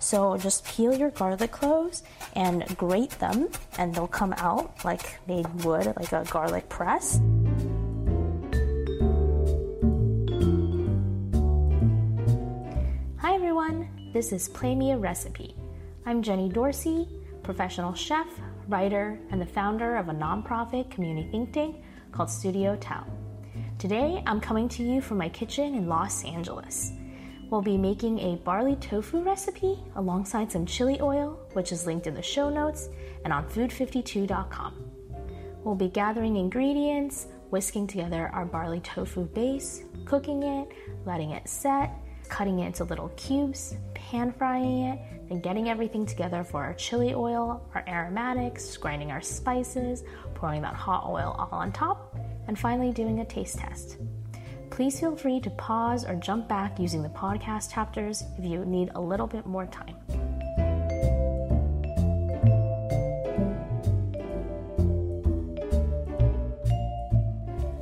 So just peel your garlic cloves and grate them, and they'll come out like they would, like a garlic press. Hi everyone, this is Play Me a Recipe. I'm Jenny Dorsey, professional chef, writer, and the founder of a nonprofit community think tank called Studio ATAO. Today, I'm coming to you from my kitchen in Los Angeles. We'll be making a barley tofu recipe alongside some chili oil, which is linked in the show notes and on food52.com. We'll be gathering ingredients, whisking together our barley tofu base, cooking it, letting it set, cutting it into little cubes, pan frying it, then getting everything together for our chili oil, our aromatics, grinding our spices, pouring that hot oil all on top, and finally doing a taste test. Please feel free to pause or jump back using the podcast chapters if you need a little bit more time.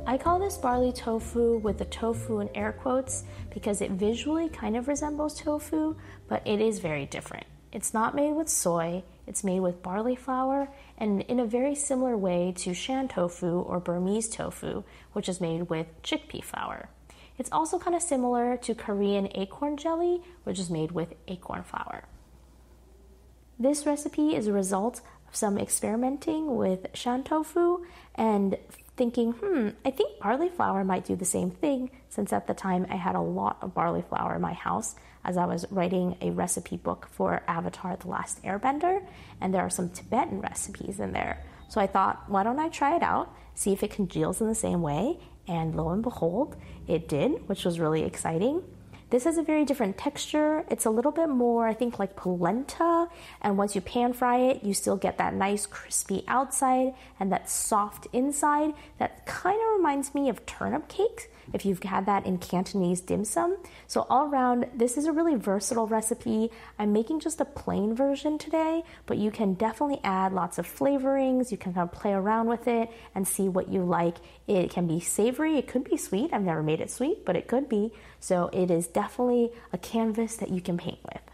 I call this barley tofu with the tofu in air quotes because it visually kind of resembles tofu, but it is very different. It's not made with soy, it's made with barley flour and in a very similar way to shan tofu or Burmese tofu, which is made with chickpea flour. It's also kind of similar to Korean acorn jelly, which is made with acorn flour. This recipe is a result of some experimenting with shan tofu and thinking, hmm, I think barley flour might do the same thing, since at the time I had a lot of barley flour in my house as I was writing a recipe book for Avatar The Last Airbender, and there are some Tibetan recipes in there. So I thought, why don't I try it out, see if it congeals in the same way, and lo and behold, it did, which was really exciting. This has a very different texture. It's a little bit more, I think, like polenta. And once you pan fry it, you still get that nice crispy outside and that soft inside that kind of reminds me of turnip cake if you've had that in Cantonese dim sum. So, all around, this is a really versatile recipe. I'm making just a plain version today, but you can definitely add lots of flavorings. You can kind of play around with it and see what you like. It can be savory, it could be sweet. I've never made it sweet, but it could be. So, it is definitely a canvas that you can paint with.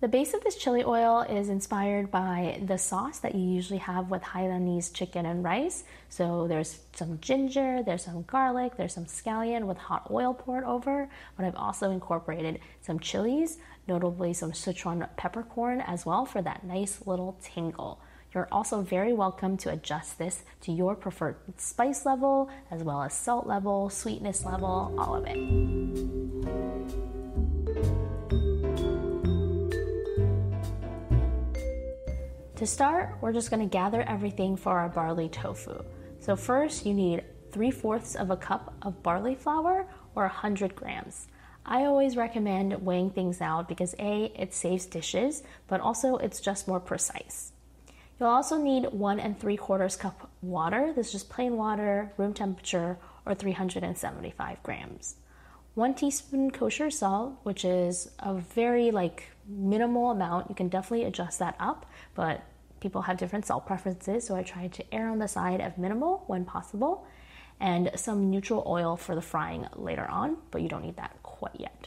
The base of this chili oil is inspired by the sauce that you usually have with Hainanese chicken and rice. So there's some ginger, there's some garlic, there's some scallion with hot oil poured over, but I've also incorporated some chilies, notably some Sichuan peppercorn as well for that nice little tingle. You're also very welcome to adjust this to your preferred spice level, as well as salt level, sweetness level, all of it. To start, we're just going to gather everything for our barley tofu. So first, you need 3 fourths of a cup of barley flour or 100 grams. I always recommend weighing things out because A, it saves dishes, but also it's just more precise. You'll also need 1 and 3 quarters cup water. This is just plain water, room temperature, or 375 grams. 1 teaspoon kosher salt, which is a very like minimal amount. You can definitely adjust that up, but people have different salt preferences, so I try to err on the side of minimal when possible, and some neutral oil for the frying later on, but you don't need that quite yet.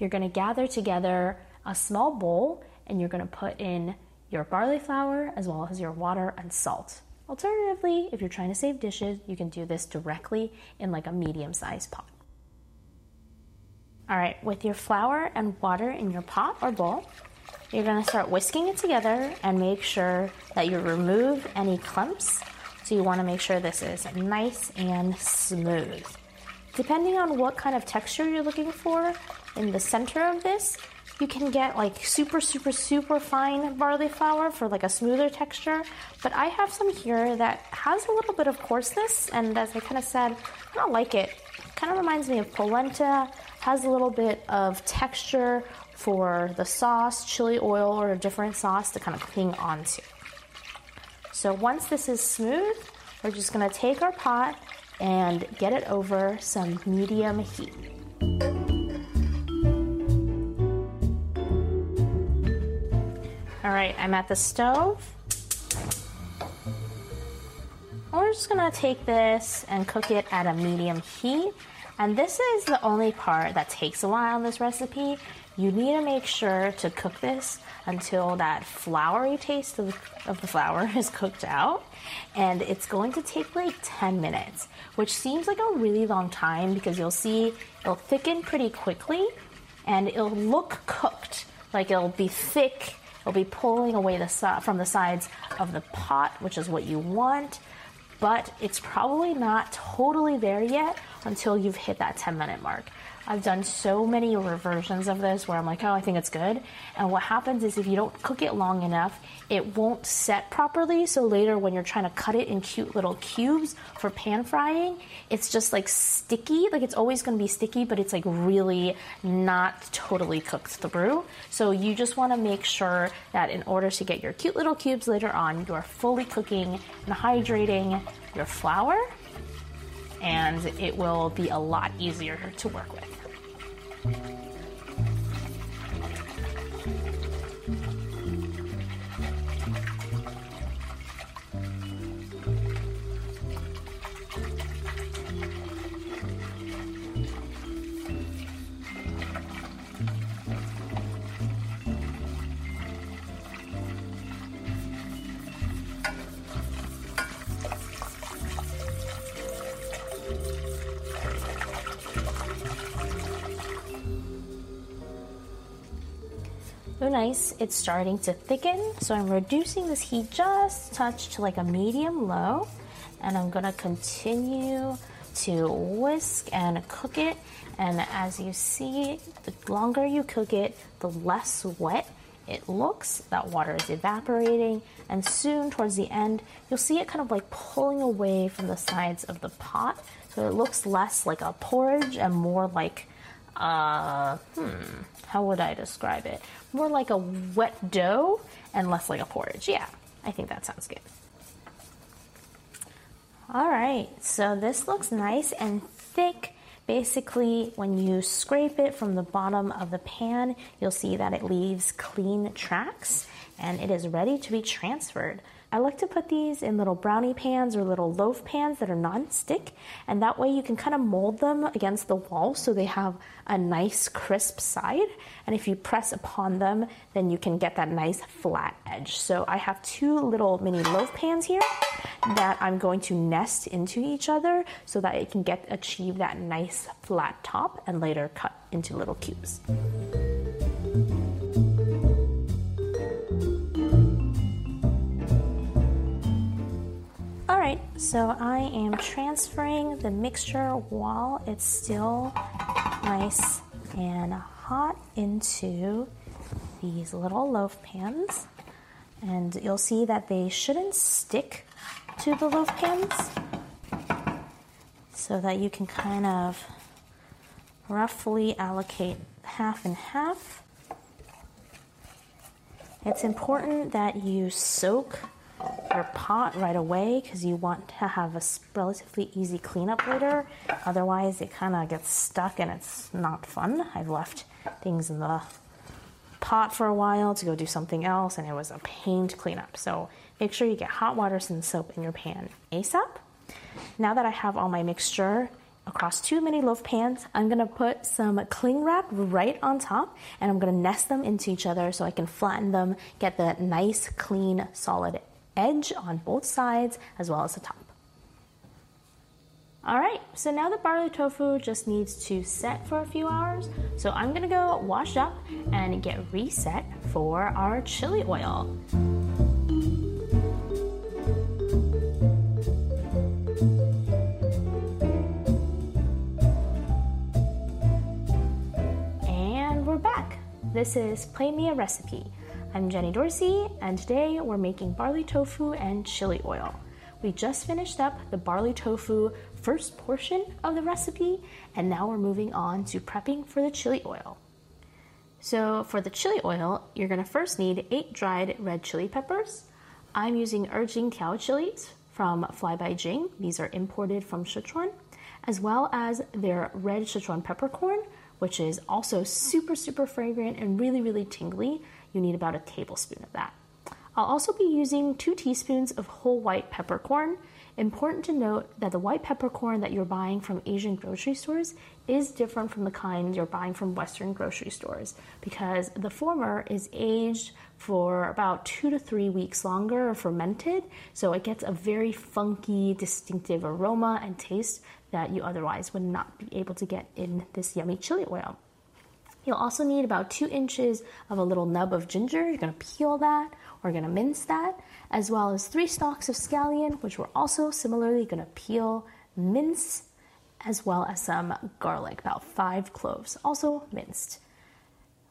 You're going to gather together a small bowl and you're going to put in your barley flour as well as your water and salt. Alternatively, if you're trying to save dishes, you can do this directly in like a medium sized pot. All right, with your flour and water in your pot or bowl, you're to start whisking it together and make sure that you remove any clumps So you want to make sure this is nice and smooth. Depending on what kind of texture you're looking for in the center of this, you can get like super, super, super fine barley flour for like a smoother texture. But I have some here that has a little bit of coarseness, and as I kind of said, I don't like it. Kind of reminds me of polenta, has a little bit of texture for the sauce, chili oil, or a different sauce to kind of cling onto. So once this is smooth, we're just gonna take our pot and get it over some medium heat. Right, I'm at the stove. We're just gonna take this and cook it at a medium heat. And this is the only part that takes a while in this recipe. You need to make sure to cook this until that floury taste of, of the flour is cooked out. And it's going to take like 10 minutes, which seems like a really long time because you'll see it'll thicken pretty quickly and it'll look cooked. Like it'll be thick It'll be pulling away the from the sides of the pot, which is what you want, but it's probably not totally there yet until you've hit that 10 minute mark. I've done so many reversions of this where I'm like, oh, I think it's good. And what happens is if you don't cook it long enough, it won't set properly. So later, when you're trying to cut it in cute little cubes for pan frying, it's just like sticky. Like it's always going to be sticky, but it's like really not totally cooked through. So you just want to make sure that in order to get your cute little cubes later on, you are fully cooking and hydrating your flour and it will be a lot easier to work with. Thank you. Oh, nice. It's starting to thicken, so I'm reducing this heat just touch to like a medium low, and I'm gonna continue to whisk and cook it. And as you see, the longer you cook it, the less wet it looks. That water is evaporating, and soon towards the end, you'll see it kind of like pulling away from the sides of the pot. So it looks less like a porridge and more like uh, hmm, how would I describe it? More like a wet dough and less like a porridge. Yeah, I think that sounds good. All right, so this looks nice and thick. Basically, when you scrape it from the bottom of the pan, you'll see that it leaves clean tracks and it is ready to be transferred. I like to put these in little brownie pans or little loaf pans that are non-stick and that way you can kind of mold them against the wall so they have a nice crisp side and if you press upon them then you can get that nice flat edge. So I have two little mini loaf pans here that I'm going to nest into each other so that it can get achieve that nice flat top and later cut into little cubes. So I am transferring the mixture while it's still nice and hot into these little loaf pans. And you'll see that they shouldn't stick to the loaf pans so that you can kind of roughly allocate half and half. It's important that you soak your pot right away because you want to have a relatively easy cleanup later. Otherwise, it kind of gets stuck and it's not fun. I've left things in the pot for a while to go do something else, and it was a pain to clean up. So make sure you get hot water and soap in your pan ASAP. Now that I have all my mixture across two mini loaf pans, I'm gonna put some cling wrap right on top and I'm gonna nest them into each other so I can flatten them, get that nice, clean, solid edge on both sides as well as the top. All right, so now the barley tofu just needs to set for a few hours. So I'm gonna go wash up and get reset for our chili oil. And we're back. This is Play Me a Recipe I'm Jenny Dorsey, and today we're making barley tofu and chili oil. We just finished up the barley tofu first portion of the recipe, and now we're moving on to prepping for the chili oil. So, for the chili oil, you're gonna first need eight dried red chili peppers. I'm using Erjing Tiao chilies from Fly by Jing. These are imported from Sichuan, as well as their red Sichuan peppercorn, which is also super, super fragrant and really, really tingly. You need about a tablespoon of that. I'll also be using two teaspoons of whole white peppercorn. Important to note that the white peppercorn that you're buying from Asian grocery stores is different from the kind you're buying from Western grocery stores because the former is aged for about two to three weeks longer or fermented, so it gets a very funky, distinctive aroma and taste that you otherwise would not be able to get in this yummy chili oil. You'll also need about two inches of a little nub of ginger. You're gonna peel that we're gonna mince that, as well as three stalks of scallion, which we're also similarly gonna peel, mince, as well as some garlic, about five cloves, also minced.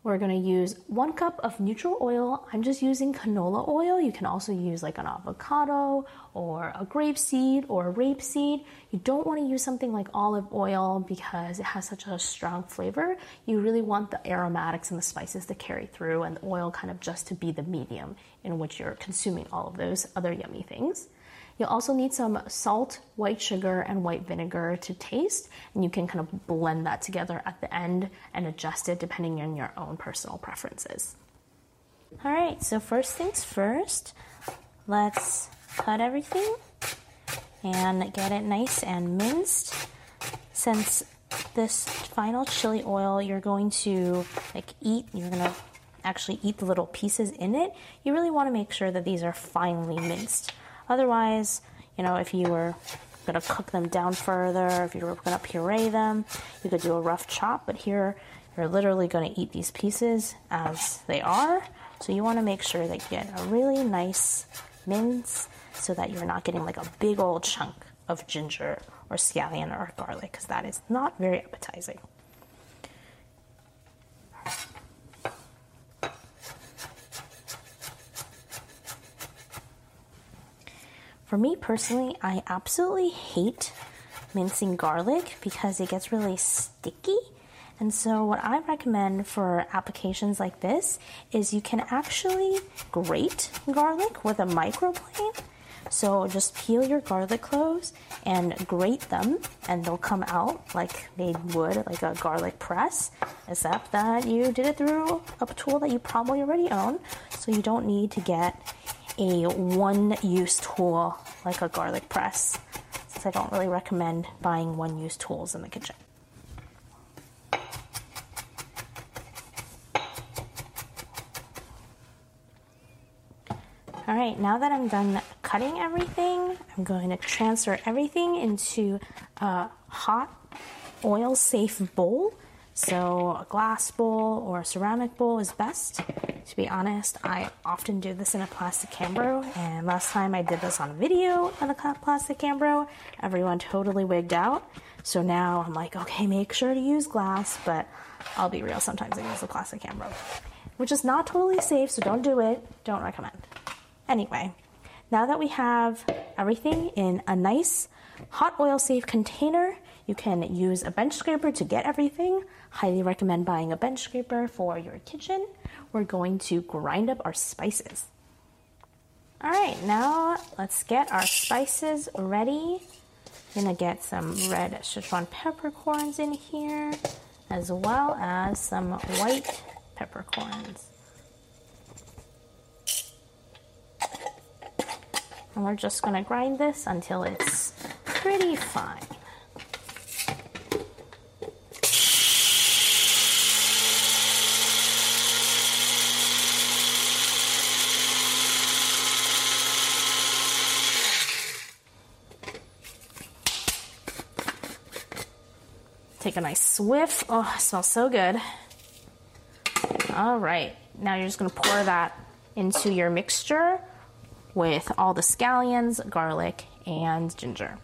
We're gonna use one cup of neutral oil. I'm just using canola oil. You can also use like an avocado or a grape seed or a rapeseed. You don't wanna use something like olive oil because it has such a strong flavor. You really want the aromatics and the spices to carry through and the oil kind of just to be the medium in which you're consuming all of those other yummy things. You'll also need some salt, white sugar, and white vinegar to taste, and you can kind of blend that together at the end and adjust it depending on your own personal preferences. All right, so first things first, let's cut everything and get it nice and minced. Since this final chili oil you're going to like eat, you're gonna actually eat the little pieces in it, you really want to make sure that these are finely minced. Otherwise, you know, if you were going to cook them down further, if you were going to puree them, you could do a rough chop, but here you're literally going to eat these pieces as they are. So you want to make sure that you get a really nice mince so that you're not getting like a big old chunk of ginger or scallion or garlic because that is not very appetizing. For me personally, I absolutely hate mincing garlic because it gets really sticky. And so, what I recommend for applications like this is you can actually grate garlic with a microplane. So, just peel your garlic cloves and grate them, and they'll come out like they would, like a garlic press, except that you did it through a tool that you probably already own. So, you don't need to get a one use tool like a garlic press, since I don't really recommend buying one use tools in the kitchen. All right, now that I'm done cutting everything, I'm going to transfer everything into a hot oil safe bowl. So, a glass bowl or a ceramic bowl is best. To be honest, I often do this in a plastic Cambro, and last time I did this on a video on a plastic Cambro, everyone totally wigged out. So now I'm like, okay, make sure to use glass, but I'll be real, sometimes I use a plastic Cambro, which is not totally safe, so don't do it. Don't recommend. Anyway, now that we have everything in a nice hot oil safe container, you can use a bench scraper to get everything. Highly recommend buying a bench scraper for your kitchen. We're going to grind up our spices. All right, now let's get our spices ready. I'm gonna get some red Sichuan peppercorns in here, as well as some white peppercorns. And we're just gonna grind this until it's pretty fine. Take a nice whiff. Oh, it smells so good. All right, now you're just gonna pour that into your mixture with all the scallions, garlic, and ginger.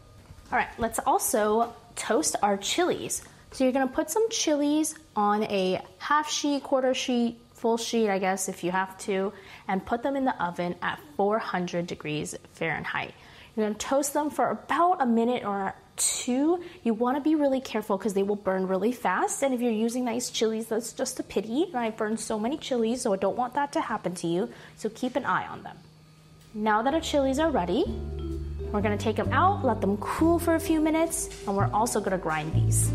All right, let's also toast our chilies. So you're gonna put some chilies on a half sheet, quarter sheet, full sheet, I guess, if you have to, and put them in the oven at 400 degrees Fahrenheit. You're gonna toast them for about a minute or two. You wanna be really careful because they will burn really fast. And if you're using nice chilies, that's just a pity. And I burned so many chilies, so I don't want that to happen to you. So keep an eye on them. Now that our chilies are ready, we're gonna take them out, let them cool for a few minutes, and we're also gonna grind these.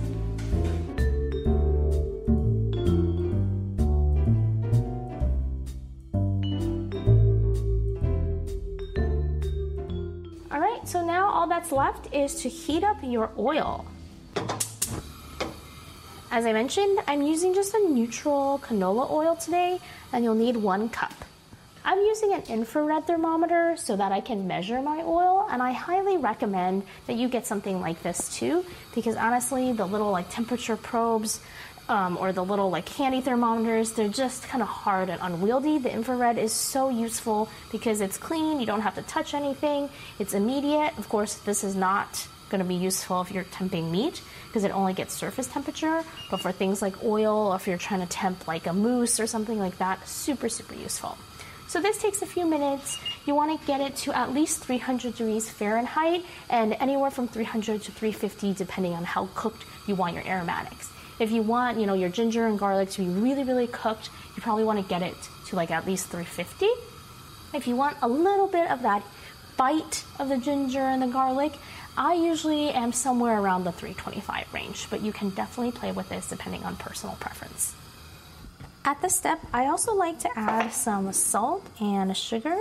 All that's left is to heat up your oil. As I mentioned, I'm using just a neutral canola oil today, and you'll need one cup. I'm using an infrared thermometer so that I can measure my oil, and I highly recommend that you get something like this too, because honestly, the little like temperature probes um, or the little like handy thermometers, they're just kind of hard and unwieldy. The infrared is so useful because it's clean, you don't have to touch anything, it's immediate. Of course, this is not going to be useful if you're temping meat because it only gets surface temperature, but for things like oil, or if you're trying to temp like a mousse or something like that, super, super useful. So this takes a few minutes. You want to get it to at least 300 degrees Fahrenheit and anywhere from 300 to 350 depending on how cooked you want your aromatics. If you want, you know, your ginger and garlic to be really, really cooked, you probably want to get it to like at least 350. If you want a little bit of that bite of the ginger and the garlic, I usually am somewhere around the 325 range, but you can definitely play with this depending on personal preference. At this step, I also like to add some salt and sugar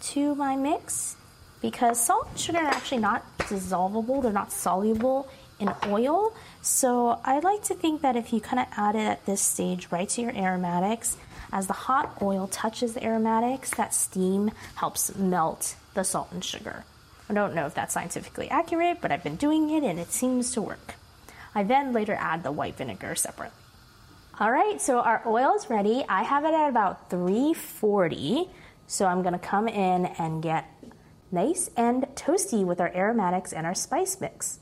to my mix because salt and sugar are actually not dissolvable, they're not soluble in oil. So I like to think that if you kind of add it at this stage right to your aromatics, as the hot oil touches the aromatics, that steam helps melt the salt and sugar. I don't know if that's scientifically accurate, but I've been doing it and it seems to work. I then later add the white vinegar separately. All right, so our oil is ready. I have it at about 340. So I'm gonna come in and get nice and toasty with our aromatics and our spice mix.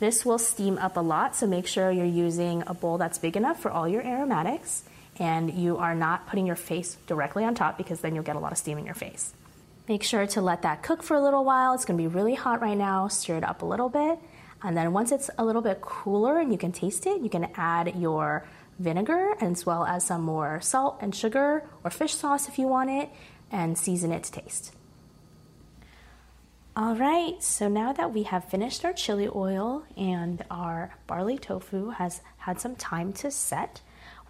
This will steam up a lot, so make sure you're using a bowl that's big enough for all your aromatics and you are not putting your face directly on top because then you'll get a lot of steam in your face. Make sure to let that cook for a little while. It's gonna be really hot right now. Stir it up a little bit. And then once it's a little bit cooler and you can taste it, you can add your vinegar as well as some more salt and sugar or fish sauce if you want it and season it to taste. All right, so now that we have finished our chili oil and our barley tofu has had some time to set,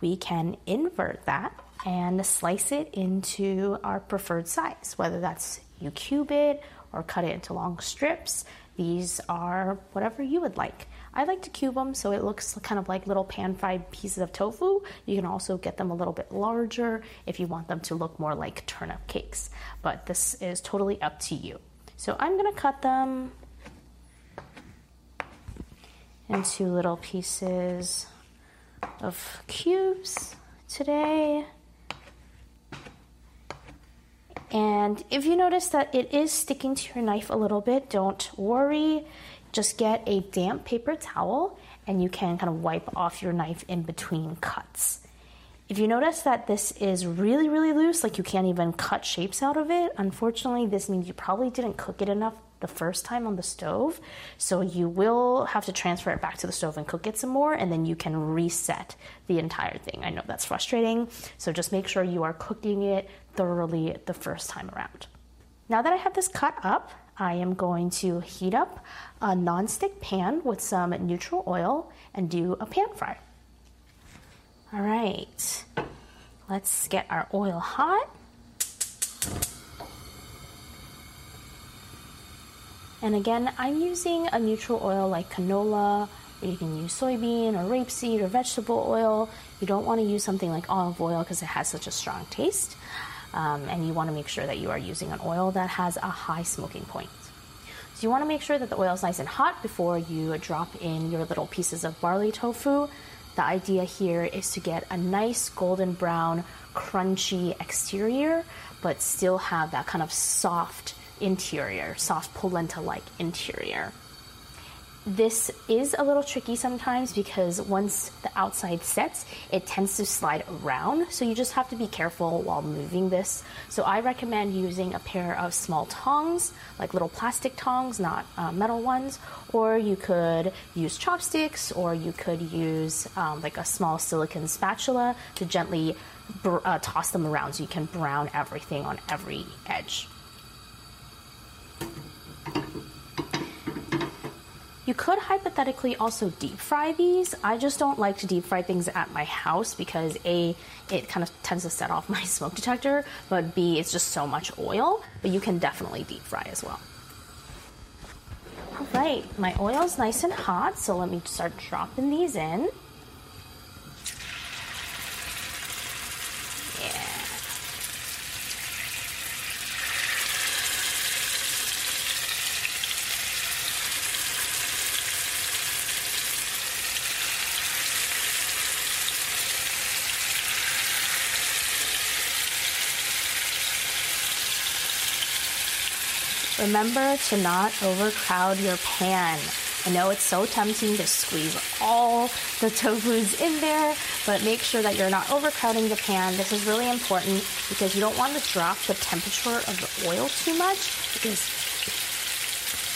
we can invert that and slice it into our preferred size, whether that's you cube it or cut it into long strips. These are whatever you would like. I like to cube them so it looks kind of like little pan fried pieces of tofu. You can also get them a little bit larger if you want them to look more like turnip cakes, but this is totally up to you. So I'm gonna cut them into little pieces of cubes today. And if you notice that it is sticking to your knife a little bit, don't worry. Just get a damp paper towel and you can kind of wipe off your knife in between cuts. If you notice that this is really, really loose, like you can't even cut shapes out of it, unfortunately, this means you probably didn't cook it enough the first time on the stove. So you will have to transfer it back to the stove and cook it some more, and then you can reset the entire thing. I know that's frustrating, so just make sure you are cooking it thoroughly the first time around. Now that I have this cut up, I am going to heat up a non-stick pan with some neutral oil and do a pan fry. All right, let's get our oil hot. And again, I'm using a neutral oil like canola, or you can use soybean or rapeseed or vegetable oil. You don't want to use something like olive oil because it has such a strong taste. Um, and you want to make sure that you are using an oil that has a high smoking point. So you want to make sure that the oil is nice and hot before you drop in your little pieces of barley tofu. The idea here is to get a nice golden brown, crunchy exterior, but still have that kind of soft interior, soft polenta like interior. This is a little tricky sometimes because once the outside sets, it tends to slide around. So you just have to be careful while moving this. So I recommend using a pair of small tongs, like little plastic tongs, not uh, metal ones. Or you could use chopsticks, or you could use um, like a small silicone spatula to gently uh, toss them around so you can brown everything on every edge. You could hypothetically also deep fry these. I just don't like to deep fry things at my house because A, it kind of tends to set off my smoke detector, but B, it's just so much oil. But you can definitely deep fry as well. All right, my oil's nice and hot, so let me start dropping these in. Remember to not overcrowd your pan. I know it's so tempting to squeeze all the tofus in there, but make sure that you're not overcrowding the pan. This is really important because you don't want to drop the temperature of the oil too much because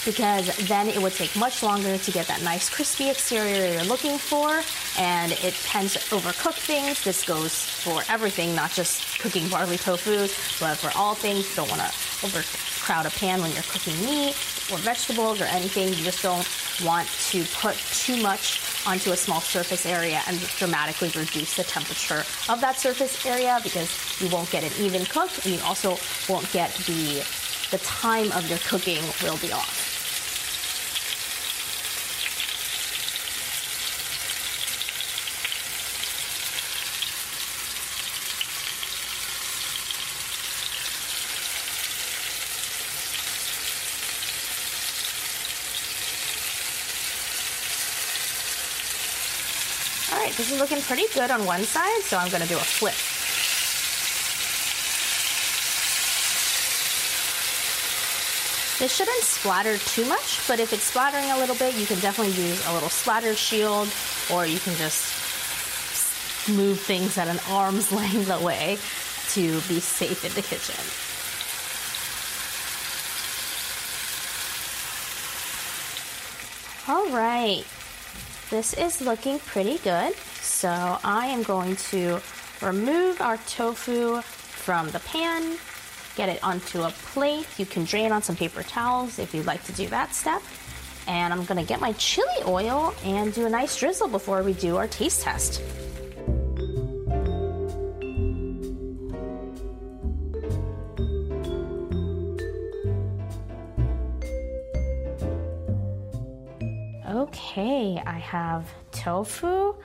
because then it would take much longer to get that nice crispy exterior you're looking for and it tends to overcook things. This goes for everything, not just cooking barley tofu, but for all things. You don't want to overcrowd a pan when you're cooking meat or vegetables or anything. You just don't want to put too much onto a small surface area and dramatically reduce the temperature of that surface area because you won't get an even cook and you also won't get the the time of your cooking will be off. Right, this is looking pretty good on one side, so I'm gonna do a flip. This shouldn't splatter too much, but if it's splattering a little bit, you can definitely use a little splatter shield, or you can just move things at an arm's length away to be safe in the kitchen. All right, this is looking pretty good. So I am going to remove our tofu from the pan, get it onto a plate. You can drain on some paper towels if you'd like to do that step. And I'm gonna get my chili oil and do a nice drizzle before we do our taste test. Okay, I have tofu,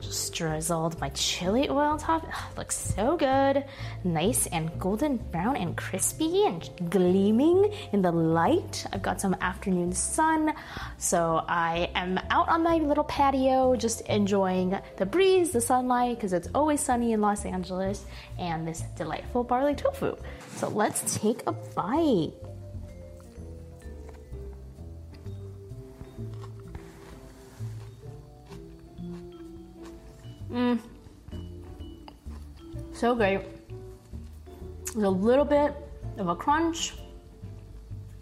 just drizzled my chili oil on top. Ugh, looks so good. Nice and golden brown and crispy and gleaming in the light. I've got some afternoon sun, so I am out on my little patio just enjoying the breeze, the sunlight, because it's always sunny in Los Angeles, and this delightful barley tofu. So let's take a bite. Mmm. So great. There's a little bit of a crunch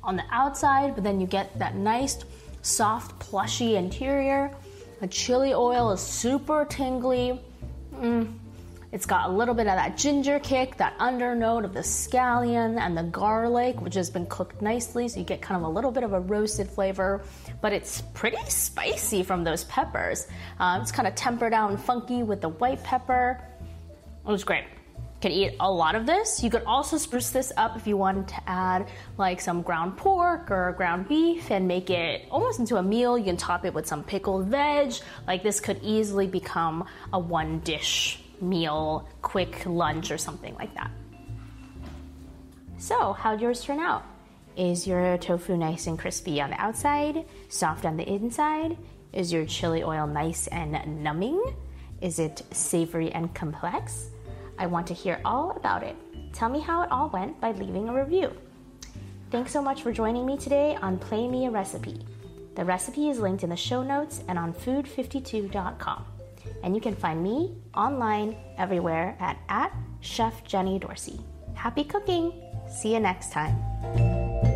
on the outside, but then you get that nice, soft, plushy interior. The chili oil is super tingly. Mm. It's got a little bit of that ginger kick, that undernote of the scallion and the garlic, which has been cooked nicely, so you get kind of a little bit of a roasted flavor. But it's pretty spicy from those peppers. Um, it's kind of tempered out and funky with the white pepper. It was great. Could eat a lot of this. You could also spruce this up if you wanted to add like some ground pork or ground beef and make it almost into a meal. You can top it with some pickled veg. Like this could easily become a one dish meal, quick lunch, or something like that. So, how'd yours turn out? Is your tofu nice and crispy on the outside, soft on the inside? Is your chili oil nice and numbing? Is it savory and complex? I want to hear all about it. Tell me how it all went by leaving a review. Thanks so much for joining me today on Play Me a Recipe. The recipe is linked in the show notes and on food52.com. And you can find me online everywhere at, at Chef Jenny Dorsey. Happy cooking! See you next time.